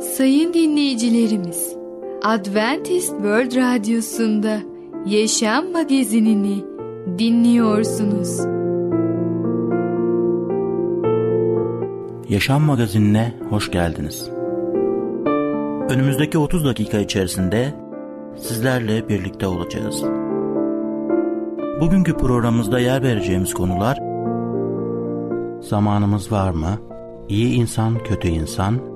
Sayın dinleyicilerimiz, Adventist World Radyosu'nda Yaşam Magazinini dinliyorsunuz. Yaşam Magazinine hoş geldiniz. Önümüzdeki 30 dakika içerisinde sizlerle birlikte olacağız. Bugünkü programımızda yer vereceğimiz konular Zamanımız var mı? İyi insan, kötü insan,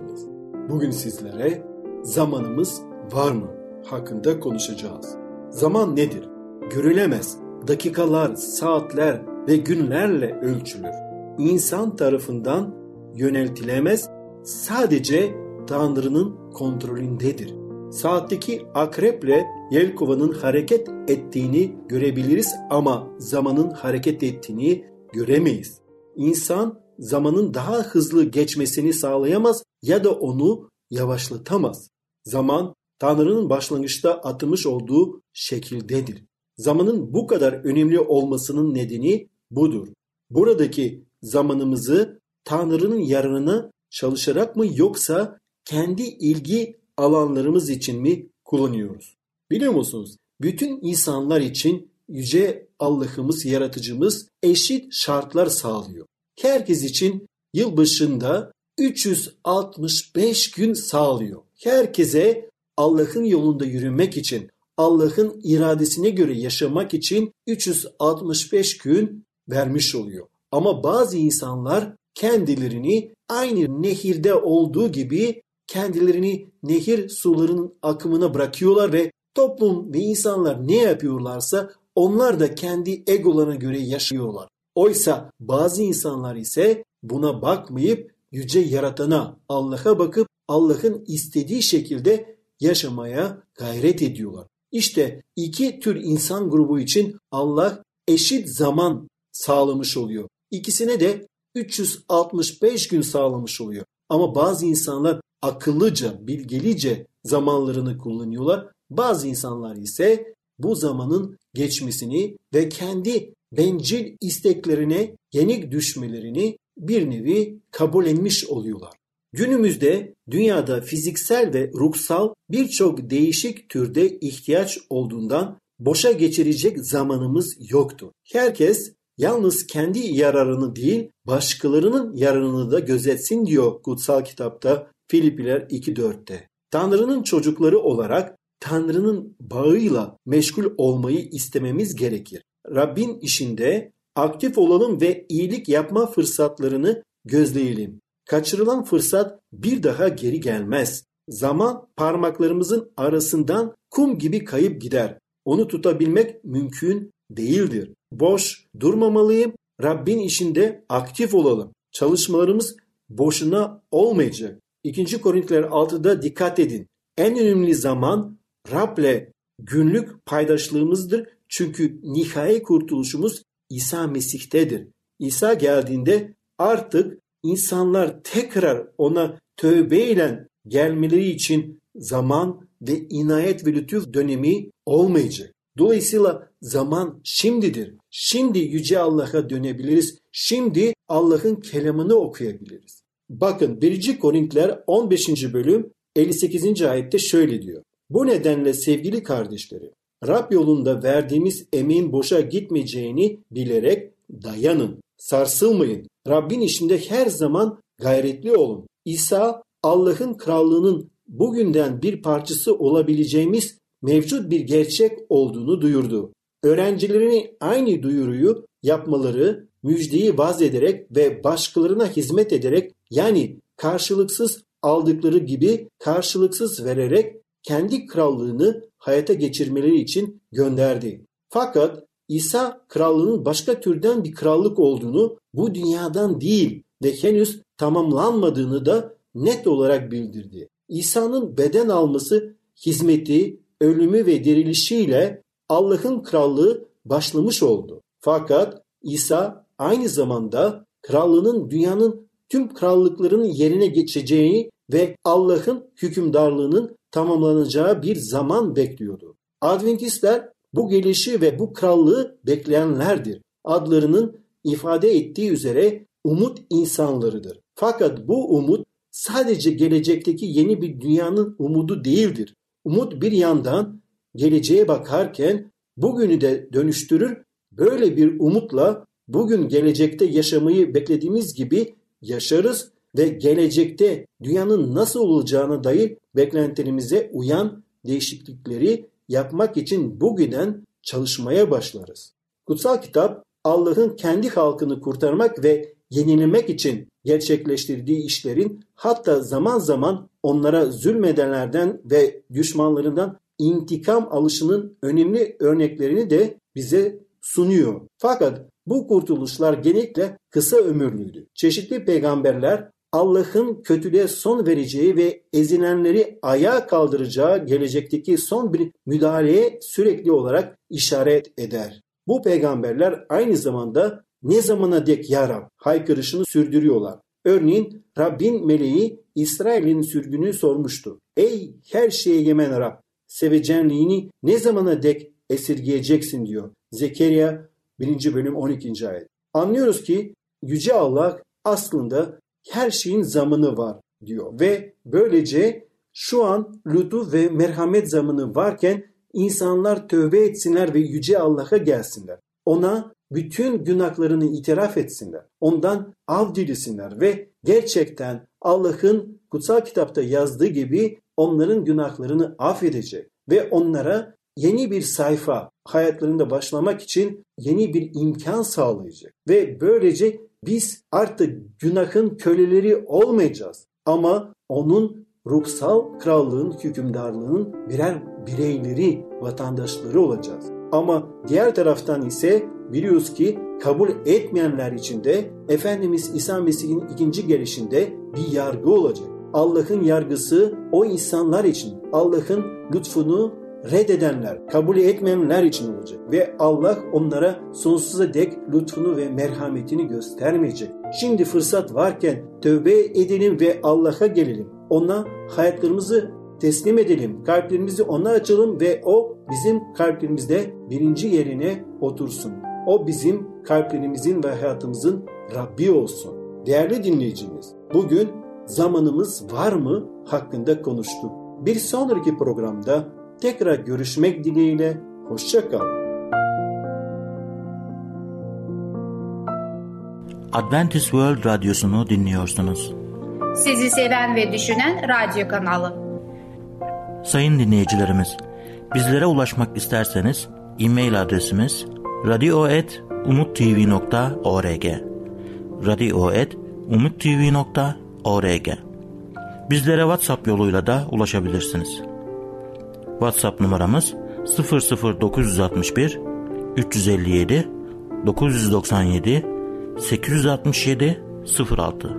Bugün sizlere zamanımız var mı hakkında konuşacağız. Zaman nedir? Görülemez. Dakikalar, saatler ve günlerle ölçülür. İnsan tarafından yöneltilemez. Sadece Tanrı'nın kontrolündedir. Saatteki akreple Yelkova'nın hareket ettiğini görebiliriz ama zamanın hareket ettiğini göremeyiz. İnsan zamanın daha hızlı geçmesini sağlayamaz ya da onu yavaşlatamaz. Zaman Tanrı'nın başlangıçta atılmış olduğu şekildedir. Zamanın bu kadar önemli olmasının nedeni budur. Buradaki zamanımızı Tanrı'nın yararına çalışarak mı yoksa kendi ilgi alanlarımız için mi kullanıyoruz? Biliyor musunuz? Bütün insanlar için yüce Allah'ımız, yaratıcımız eşit şartlar sağlıyor. Herkes için yıl başında 365 gün sağlıyor. Herkese Allah'ın yolunda yürümek için, Allah'ın iradesine göre yaşamak için 365 gün vermiş oluyor. Ama bazı insanlar kendilerini aynı nehirde olduğu gibi kendilerini nehir sularının akımına bırakıyorlar ve toplum ve insanlar ne yapıyorlarsa onlar da kendi egolarına göre yaşıyorlar. Oysa bazı insanlar ise buna bakmayıp yüce yaratana Allah'a bakıp Allah'ın istediği şekilde yaşamaya gayret ediyorlar. İşte iki tür insan grubu için Allah eşit zaman sağlamış oluyor. İkisine de 365 gün sağlamış oluyor. Ama bazı insanlar akıllıca, bilgelice zamanlarını kullanıyorlar. Bazı insanlar ise bu zamanın geçmesini ve kendi bencil isteklerine yenik düşmelerini bir nevi kabullenmiş oluyorlar. Günümüzde dünyada fiziksel ve ruhsal birçok değişik türde ihtiyaç olduğundan boşa geçirecek zamanımız yoktur. Herkes yalnız kendi yararını değil başkalarının yararını da gözetsin diyor kutsal kitapta Filipiler 2.4'te. Tanrı'nın çocukları olarak Tanrı'nın bağıyla meşgul olmayı istememiz gerekir. Rabbin işinde aktif olalım ve iyilik yapma fırsatlarını gözleyelim. Kaçırılan fırsat bir daha geri gelmez. Zaman parmaklarımızın arasından kum gibi kayıp gider. Onu tutabilmek mümkün değildir. Boş durmamalıyım. Rabbin işinde aktif olalım. Çalışmalarımız boşuna olmayacak. 2. Korintiler 6'da dikkat edin. En önemli zaman Rab'le günlük paydaşlığımızdır. Çünkü nihai kurtuluşumuz İsa Mesih'tedir. İsa geldiğinde artık insanlar tekrar ona tövbeyle gelmeleri için zaman ve inayet ve lütuf dönemi olmayacak. Dolayısıyla zaman şimdidir. Şimdi Yüce Allah'a dönebiliriz. Şimdi Allah'ın kelamını okuyabiliriz. Bakın 1. Korintiler 15. bölüm 58. ayette şöyle diyor. Bu nedenle sevgili kardeşlerim, Rab yolunda verdiğimiz emeğin boşa gitmeyeceğini bilerek dayanın, sarsılmayın. Rabbin işinde her zaman gayretli olun. İsa Allah'ın krallığının bugünden bir parçası olabileceğimiz mevcut bir gerçek olduğunu duyurdu. Öğrencilerini aynı duyuruyu yapmaları, müjdeyi vaz ederek ve başkalarına hizmet ederek yani karşılıksız aldıkları gibi karşılıksız vererek kendi krallığını hayata geçirmeleri için gönderdi. Fakat İsa krallığının başka türden bir krallık olduğunu, bu dünyadan değil ve henüz tamamlanmadığını da net olarak bildirdi. İsa'nın beden alması, hizmeti, ölümü ve dirilişiyle Allah'ın krallığı başlamış oldu. Fakat İsa aynı zamanda krallığının dünyanın tüm krallıklarının yerine geçeceği ve Allah'ın hükümdarlığının tamamlanacağı bir zaman bekliyordu. Adventistler bu gelişi ve bu krallığı bekleyenlerdir. Adlarının ifade ettiği üzere umut insanlarıdır. Fakat bu umut sadece gelecekteki yeni bir dünyanın umudu değildir. Umut bir yandan geleceğe bakarken bugünü de dönüştürür. Böyle bir umutla bugün gelecekte yaşamayı beklediğimiz gibi yaşarız ve gelecekte dünyanın nasıl olacağına dair beklentilerimize uyan değişiklikleri yapmak için bugünden çalışmaya başlarız. Kutsal kitap Allah'ın kendi halkını kurtarmak ve yenilemek için gerçekleştirdiği işlerin hatta zaman zaman onlara zulmedenlerden ve düşmanlarından intikam alışının önemli örneklerini de bize sunuyor. Fakat bu kurtuluşlar genellikle kısa ömürlüydü. Çeşitli peygamberler Allah'ın kötülüğe son vereceği ve ezilenleri ayağa kaldıracağı gelecekteki son bir müdahaleye sürekli olarak işaret eder. Bu peygamberler aynı zamanda ne zamana dek ya Rab haykırışını sürdürüyorlar. Örneğin Rabbin meleği İsrail'in sürgünü sormuştu. Ey her şeye yemen Rab sevecenliğini ne zamana dek esirgeyeceksin diyor. Zekeriya 1. bölüm 12. ayet. Anlıyoruz ki Yüce Allah aslında her şeyin zamanı var diyor ve böylece şu an lütuf ve merhamet zamanı varken insanlar tövbe etsinler ve yüce Allah'a gelsinler. Ona bütün günahlarını itiraf etsinler. Ondan av dilesinler ve gerçekten Allah'ın kutsal kitapta yazdığı gibi onların günahlarını affedecek ve onlara yeni bir sayfa hayatlarında başlamak için yeni bir imkan sağlayacak. Ve böylece biz artık günahın köleleri olmayacağız. Ama onun ruhsal krallığın, hükümdarlığının birer bireyleri, vatandaşları olacağız. Ama diğer taraftan ise biliyoruz ki kabul etmeyenler için de Efendimiz İsa Mesih'in ikinci gelişinde bir yargı olacak. Allah'ın yargısı o insanlar için Allah'ın lütfunu reddedenler, kabul etmeyenler için olacak. Ve Allah onlara sonsuza dek lütfunu ve merhametini göstermeyecek. Şimdi fırsat varken tövbe edelim ve Allah'a gelelim. Ona hayatlarımızı teslim edelim. Kalplerimizi ona açalım ve o bizim kalplerimizde birinci yerine otursun. O bizim kalplerimizin ve hayatımızın Rabbi olsun. Değerli dinleyicimiz, bugün zamanımız var mı hakkında konuştuk. Bir sonraki programda tekrar görüşmek dileğiyle hoşçakalın. Adventist World Radyosu'nu dinliyorsunuz. Sizi seven ve düşünen radyo kanalı. Sayın dinleyicilerimiz, bizlere ulaşmak isterseniz e-mail adresimiz radio.umutv.org radio.umutv.org Bizlere WhatsApp yoluyla da ulaşabilirsiniz. WhatsApp numaramız 00961 357 997 867 06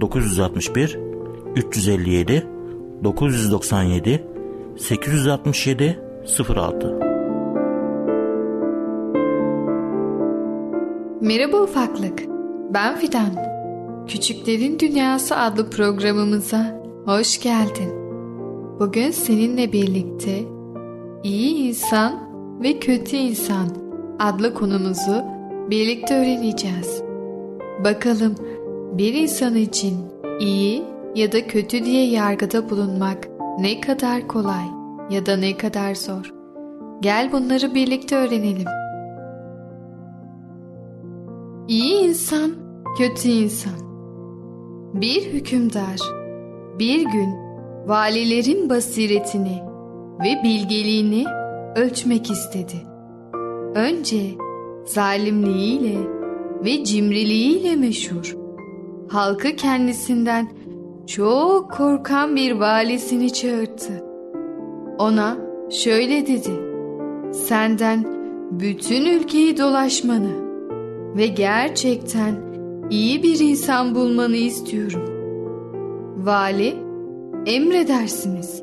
00961 357 997 867 06 Merhaba ufaklık. Ben Fidan. Küçüklerin Dünyası adlı programımıza hoş geldin. Bugün seninle birlikte iyi insan ve kötü insan adlı konumuzu birlikte öğreneceğiz. Bakalım bir insan için iyi ya da kötü diye yargıda bulunmak ne kadar kolay ya da ne kadar zor. Gel bunları birlikte öğrenelim. İyi insan, kötü insan. Bir hükümdar Bir gün valilerin basiretini ve bilgeliğini ölçmek istedi. Önce zalimliğiyle ve cimriliğiyle meşhur, halkı kendisinden çok korkan bir valisini çağırdı. Ona şöyle dedi, senden bütün ülkeyi dolaşmanı ve gerçekten iyi bir insan bulmanı istiyorum. Vali, emredersiniz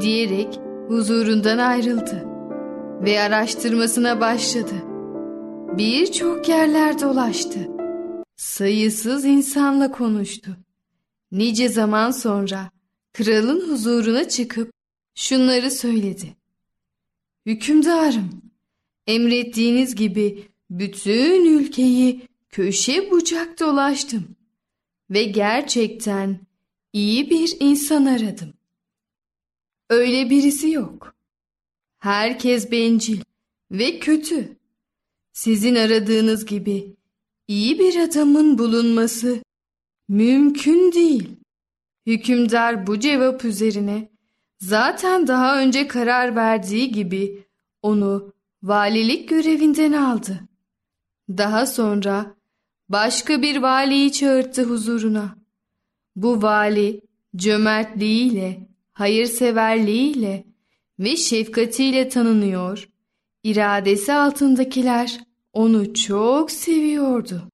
diyerek huzurundan ayrıldı ve araştırmasına başladı. Birçok yerler dolaştı. Sayısız insanla konuştu. Nice zaman sonra kralın huzuruna çıkıp şunları söyledi. Hükümdarım, emrettiğiniz gibi bütün ülkeyi köşe bucak dolaştım ve gerçekten iyi bir insan aradım. Öyle birisi yok. Herkes bencil ve kötü. Sizin aradığınız gibi iyi bir adamın bulunması mümkün değil. Hükümdar bu cevap üzerine zaten daha önce karar verdiği gibi onu valilik görevinden aldı. Daha sonra başka bir valiyi çağırttı huzuruna. Bu vali cömertliğiyle, hayırseverliğiyle ve şefkatiyle tanınıyor, iradesi altındakiler onu çok seviyordu.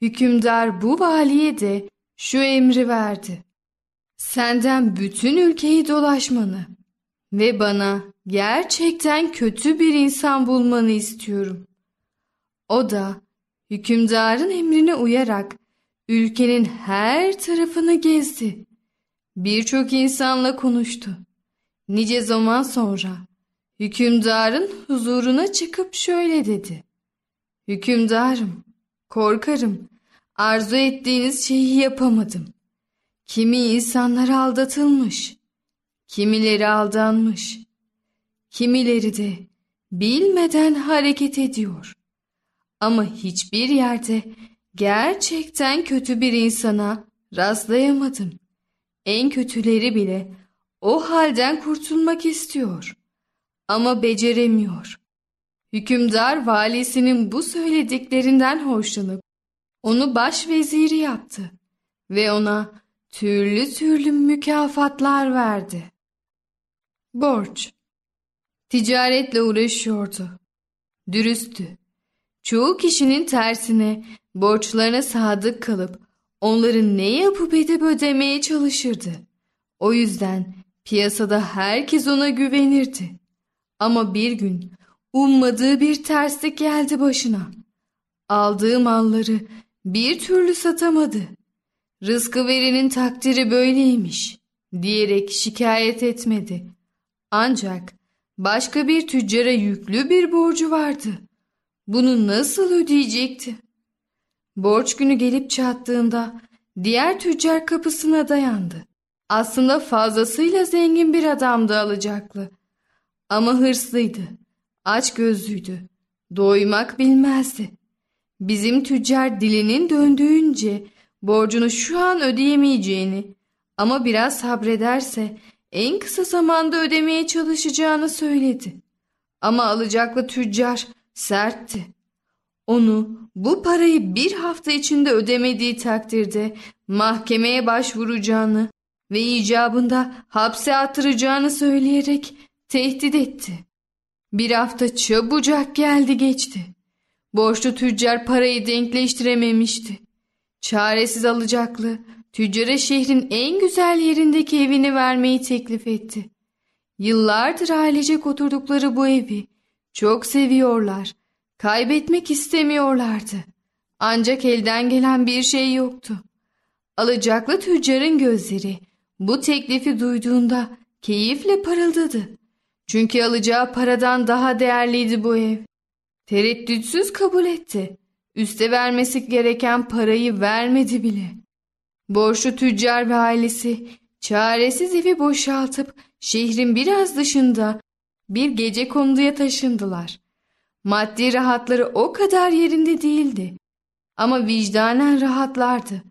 Hükümdar bu valiye de şu emri verdi. Senden bütün ülkeyi dolaşmanı ve bana gerçekten kötü bir insan bulmanı istiyorum. O da hükümdarın emrine uyarak ülkenin her tarafını gezdi. Birçok insanla konuştu. Nice zaman sonra hükümdarın huzuruna çıkıp şöyle dedi. Hükümdarım, korkarım arzu ettiğiniz şeyi yapamadım. Kimi insanlar aldatılmış, kimileri aldanmış, kimileri de bilmeden hareket ediyor. Ama hiçbir yerde gerçekten kötü bir insana rastlayamadım. En kötüleri bile o halden kurtulmak istiyor ama beceremiyor. Hükümdar valisinin bu söylediklerinden hoşlanıp onu başveziri yaptı ve ona türlü türlü mükafatlar verdi. Borç Ticaretle uğraşıyordu. Dürüsttü. Çoğu kişinin tersine borçlarına sadık kalıp onları ne yapıp edip ödemeye çalışırdı. O yüzden piyasada herkes ona güvenirdi. Ama bir gün ummadığı bir terslik geldi başına. Aldığı malları bir türlü satamadı. Rızkı verinin takdiri böyleymiş diyerek şikayet etmedi. Ancak başka bir tüccara yüklü bir borcu vardı. Bunu nasıl ödeyecekti? Borç günü gelip çattığında diğer tüccar kapısına dayandı. Aslında fazlasıyla zengin bir adamdı alacaklı. Ama hırslıydı, aç gözlüydü, doymak bilmezdi. Bizim tüccar dilinin döndüğünce borcunu şu an ödeyemeyeceğini ama biraz sabrederse en kısa zamanda ödemeye çalışacağını söyledi. Ama alacaklı tüccar sertti. Onu bu parayı bir hafta içinde ödemediği takdirde mahkemeye başvuracağını ve icabında hapse attıracağını söyleyerek tehdit etti. Bir hafta çabucak geldi geçti. Borçlu tüccar parayı denkleştirememişti. Çaresiz alacaklı tüccara şehrin en güzel yerindeki evini vermeyi teklif etti. Yıllardır ailecek oturdukları bu evi çok seviyorlar Kaybetmek istemiyorlardı. Ancak elden gelen bir şey yoktu. Alacaklı tüccarın gözleri bu teklifi duyduğunda keyifle parıldadı. Çünkü alacağı paradan daha değerliydi bu ev. Tereddütsüz kabul etti. Üste vermesi gereken parayı vermedi bile. Borçlu tüccar ve ailesi çaresiz evi boşaltıp şehrin biraz dışında bir gece konduya taşındılar. Maddi rahatları o kadar yerinde değildi. Ama vicdanen rahatlardı.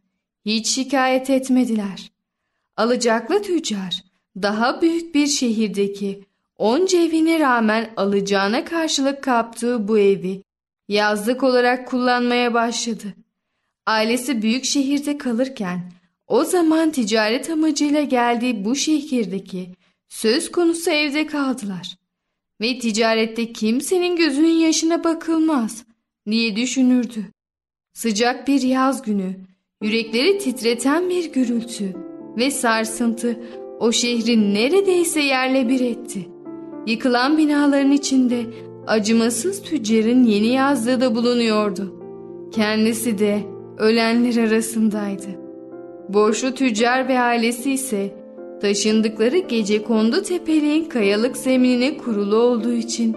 Hiç şikayet etmediler. Alacaklı tüccar daha büyük bir şehirdeki onca evine rağmen alacağına karşılık kaptığı bu evi yazlık olarak kullanmaya başladı. Ailesi büyük şehirde kalırken o zaman ticaret amacıyla geldiği bu şehirdeki söz konusu evde kaldılar. Ve ticarette kimsenin gözünün yaşına bakılmaz diye düşünürdü. Sıcak bir yaz günü, yürekleri titreten bir gürültü ve sarsıntı o şehri neredeyse yerle bir etti. Yıkılan binaların içinde acımasız tüccarın yeni yazdığı da bulunuyordu. Kendisi de ölenler arasındaydı. Borçlu tüccar ve ailesi ise taşındıkları gece kondu tepeliğin kayalık zeminine kurulu olduğu için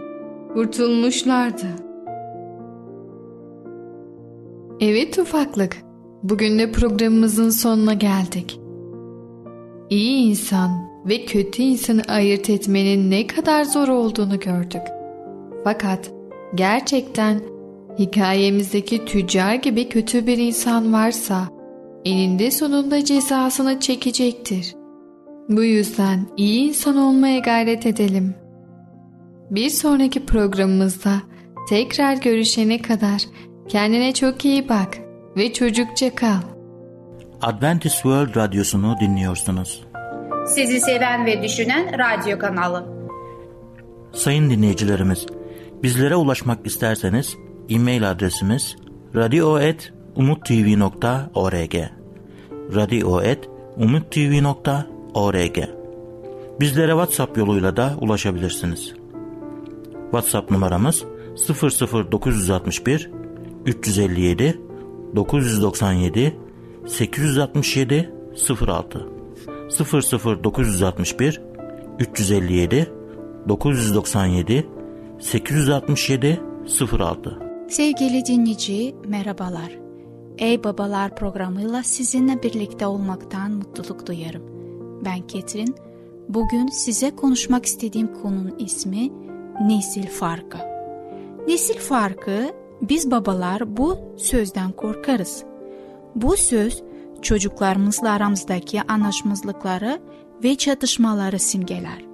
kurtulmuşlardı. Evet ufaklık, bugün de programımızın sonuna geldik. İyi insan ve kötü insanı ayırt etmenin ne kadar zor olduğunu gördük. Fakat gerçekten hikayemizdeki tüccar gibi kötü bir insan varsa eninde sonunda cezasını çekecektir. Bu yüzden iyi insan olmaya gayret edelim. Bir sonraki programımızda tekrar görüşene kadar kendine çok iyi bak ve çocukça kal. Adventist World Radyosu'nu dinliyorsunuz. Sizi seven ve düşünen radyo kanalı. Sayın dinleyicilerimiz, bizlere ulaşmak isterseniz e-mail adresimiz radio.umutv.org radio.umutv.org Bizlere WhatsApp yoluyla da ulaşabilirsiniz. WhatsApp numaramız 00961 357 997 867 06 00961 357 997 867 06 Sevgili dinleyici merhabalar. Ey Babalar programıyla sizinle birlikte olmaktan mutluluk duyarım. Ben Ketrin. Bugün size konuşmak istediğim konunun ismi nesil farkı. Nesil farkı biz babalar bu sözden korkarız. Bu söz çocuklarımızla aramızdaki anlaşmazlıkları ve çatışmaları simgeler.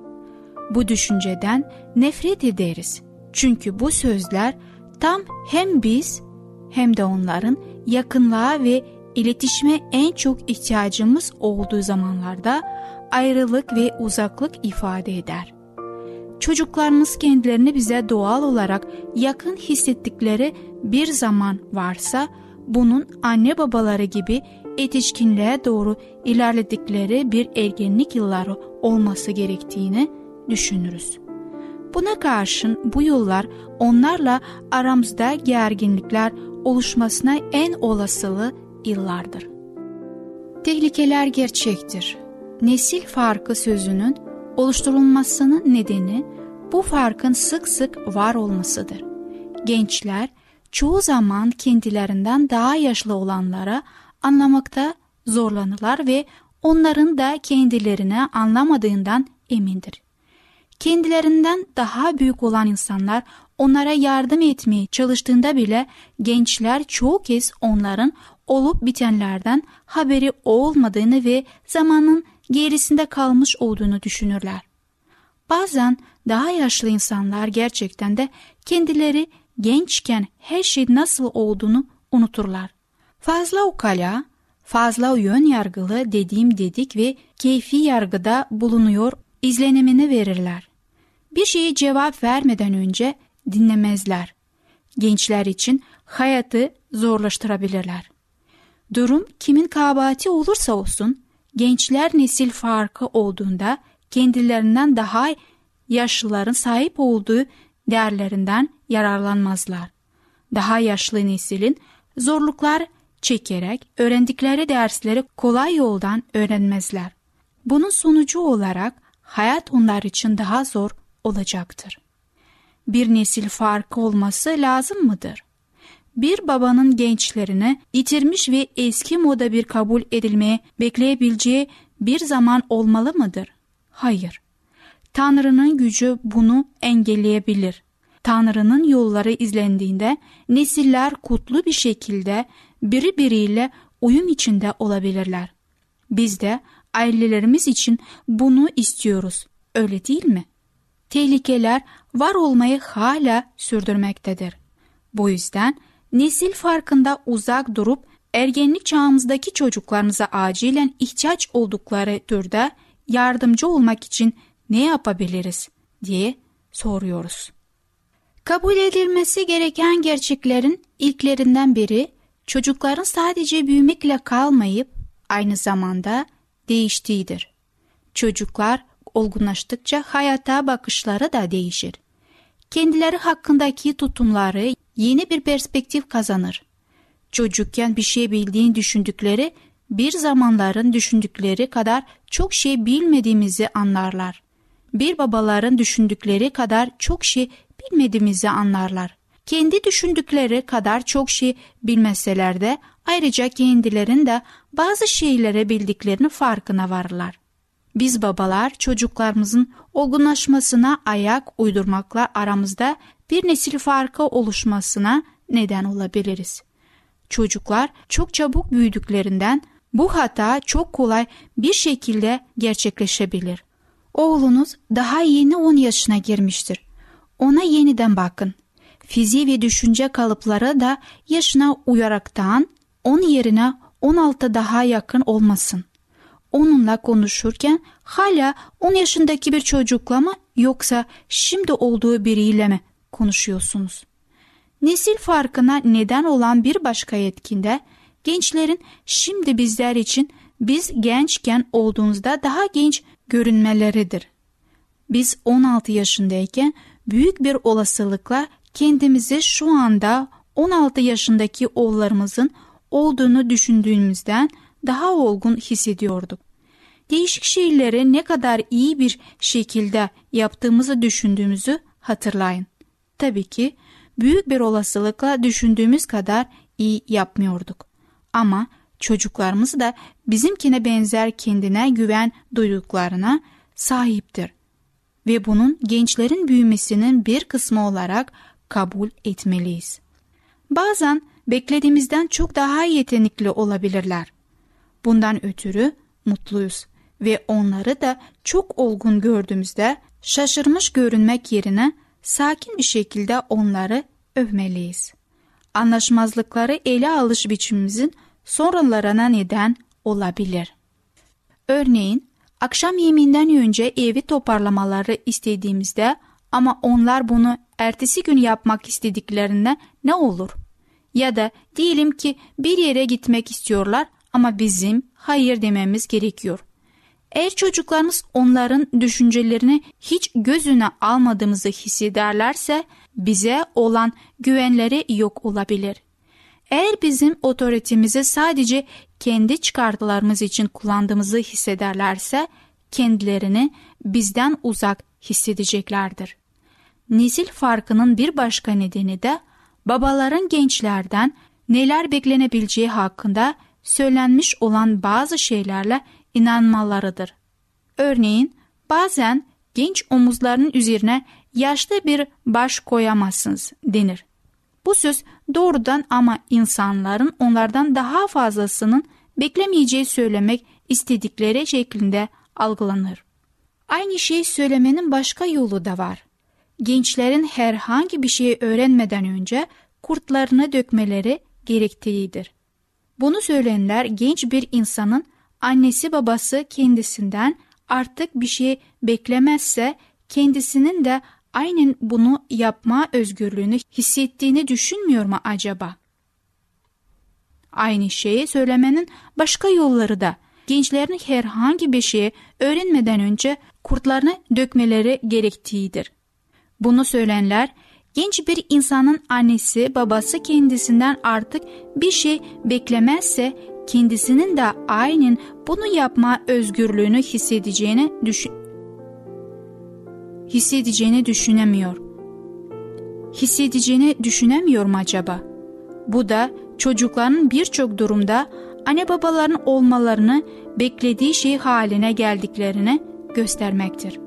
Bu düşünceden nefret ederiz. Çünkü bu sözler tam hem biz hem de onların yakınlığa ve iletişime en çok ihtiyacımız olduğu zamanlarda ayrılık ve uzaklık ifade eder. Çocuklarımız kendilerini bize doğal olarak yakın hissettikleri bir zaman varsa bunun anne babaları gibi yetişkinliğe doğru ilerledikleri bir ergenlik yılları olması gerektiğini düşünürüz. Buna karşın bu yıllar onlarla aramızda gerginlikler oluşmasına en olasılı yıllardır. Tehlikeler gerçektir. Nesil farkı sözünün oluşturulmasının nedeni bu farkın sık sık var olmasıdır. Gençler çoğu zaman kendilerinden daha yaşlı olanlara anlamakta zorlanırlar ve onların da kendilerini anlamadığından emindir. Kendilerinden daha büyük olan insanlar onlara yardım etmeye çalıştığında bile gençler çoğu kez onların olup bitenlerden haberi olmadığını ve zamanın gerisinde kalmış olduğunu düşünürler. Bazen daha yaşlı insanlar gerçekten de kendileri gençken her şey nasıl olduğunu unuturlar. Fazla ukala, fazla yön yargılı dediğim dedik ve keyfi yargıda bulunuyor izlenimini verirler. Bir şeye cevap vermeden önce dinlemezler. Gençler için hayatı zorlaştırabilirler. Durum kimin kabahati olursa olsun gençler nesil farkı olduğunda kendilerinden daha yaşlıların sahip olduğu değerlerinden yararlanmazlar. Daha yaşlı neslin zorluklar çekerek öğrendikleri dersleri kolay yoldan öğrenmezler. Bunun sonucu olarak hayat onlar için daha zor olacaktır. Bir nesil farkı olması lazım mıdır? Bir babanın gençlerini yitirmiş ve eski moda bir kabul edilmeye bekleyebileceği bir zaman olmalı mıdır? Hayır. Tanrı'nın gücü bunu engelleyebilir. Tanrı'nın yolları izlendiğinde nesiller kutlu bir şekilde biri biriyle uyum içinde olabilirler. Biz de ailelerimiz için bunu istiyoruz. Öyle değil mi? Tehlikeler var olmayı hala sürdürmektedir. Bu yüzden nesil farkında uzak durup ergenlik çağımızdaki çocuklarımıza acilen ihtiyaç oldukları türde yardımcı olmak için ne yapabiliriz diye soruyoruz. Kabul edilmesi gereken gerçeklerin ilklerinden biri çocukların sadece büyümekle kalmayıp aynı zamanda değiştiğidir. Çocuklar olgunlaştıkça hayata bakışları da değişir. Kendileri hakkındaki tutumları yeni bir perspektif kazanır. Çocukken bir şey bildiğini düşündükleri bir zamanların düşündükleri kadar çok şey bilmediğimizi anlarlar. Bir babaların düşündükleri kadar çok şey bilmediğimizi anlarlar. Kendi düşündükleri kadar çok şey bilmeseler de ayrıca kendilerinin de bazı şeyleri bildiklerini farkına varırlar. Biz babalar çocuklarımızın olgunlaşmasına ayak uydurmakla aramızda bir nesil farkı oluşmasına neden olabiliriz. Çocuklar çok çabuk büyüdüklerinden bu hata çok kolay bir şekilde gerçekleşebilir. Oğlunuz daha yeni 10 yaşına girmiştir. Ona yeniden bakın. Fiziği ve düşünce kalıpları da yaşına uyaraktan 10 yerine 16 daha yakın olmasın. Onunla konuşurken hala 10 yaşındaki bir çocukla mı yoksa şimdi olduğu biriyle mi konuşuyorsunuz? Nesil farkına neden olan bir başka yetkinde gençlerin şimdi bizler için biz gençken olduğumuzda daha genç görünmeleridir. Biz 16 yaşındayken büyük bir olasılıkla kendimizi şu anda 16 yaşındaki oğullarımızın olduğunu düşündüğümüzden daha olgun hissediyorduk. Değişik şeyleri ne kadar iyi bir şekilde yaptığımızı düşündüğümüzü hatırlayın. Tabii ki büyük bir olasılıkla düşündüğümüz kadar iyi yapmıyorduk. Ama çocuklarımız da bizimkine benzer kendine güven duyduklarına sahiptir ve bunun gençlerin büyümesinin bir kısmı olarak kabul etmeliyiz. Bazen beklediğimizden çok daha yetenekli olabilirler. Bundan ötürü mutluyuz ve onları da çok olgun gördüğümüzde şaşırmış görünmek yerine sakin bir şekilde onları övmeliyiz. Anlaşmazlıkları ele alış biçimimizin sorunlarına neden olabilir. Örneğin akşam yemeğinden önce evi toparlamaları istediğimizde ama onlar bunu ertesi gün yapmak istediklerinde ne olur? Ya da diyelim ki bir yere gitmek istiyorlar ama bizim hayır dememiz gerekiyor. Eğer çocuklarımız onların düşüncelerini hiç gözüne almadığımızı hissederlerse bize olan güvenleri yok olabilir. Eğer bizim otoritemizi sadece kendi çıkartılarımız için kullandığımızı hissederlerse kendilerini bizden uzak hissedeceklerdir. Nesil farkının bir başka nedeni de babaların gençlerden neler beklenebileceği hakkında söylenmiş olan bazı şeylerle inanmalarıdır. Örneğin bazen genç omuzlarının üzerine yaşlı bir baş koyamazsınız denir. Bu söz doğrudan ama insanların onlardan daha fazlasının beklemeyeceği söylemek istedikleri şeklinde algılanır. Aynı şeyi söylemenin başka yolu da var. Gençlerin herhangi bir şeyi öğrenmeden önce kurtlarını dökmeleri gerektiğidir. Bunu söyleyenler genç bir insanın annesi babası kendisinden artık bir şey beklemezse kendisinin de aynen bunu yapma özgürlüğünü hissettiğini düşünmüyor mu acaba? Aynı şeyi söylemenin başka yolları da gençlerin herhangi bir şeyi öğrenmeden önce kurtlarını dökmeleri gerektiğidir. Bunu söylenler genç bir insanın annesi babası kendisinden artık bir şey beklemezse kendisinin de aynen bunu yapma özgürlüğünü hissedeceğini düşün hissedeceğini düşünemiyor. Hissedeceğini düşünemiyor mu acaba? Bu da çocukların birçok durumda anne babaların olmalarını beklediği şey haline geldiklerini göstermektir.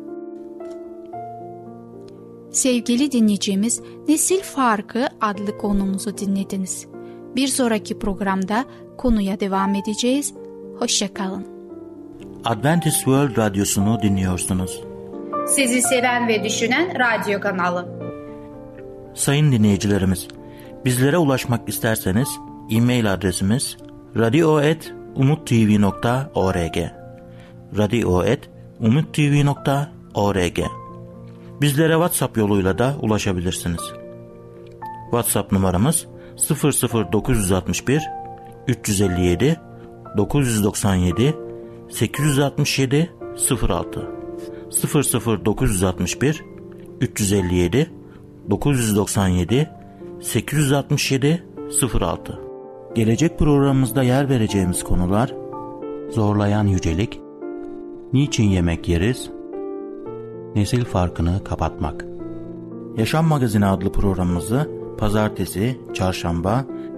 Sevgili dinleyicimiz Nesil Farkı adlı konumuzu dinlediniz. Bir sonraki programda konuya devam edeceğiz. Hoşçakalın. Adventist World Radyosu'nu dinliyorsunuz. Sizi seven ve düşünen radyo kanalı. Sayın dinleyicilerimiz, bizlere ulaşmak isterseniz e-mail adresimiz radio.umutv.org radio.umutv.org Bizlere WhatsApp yoluyla da ulaşabilirsiniz. WhatsApp numaramız 00961 357 997 867 06 00961 357 997 867 06 Gelecek programımızda yer vereceğimiz konular Zorlayan yücelik Niçin yemek yeriz? Nesil farkını kapatmak Yaşam Magazini adlı programımızı pazartesi, çarşamba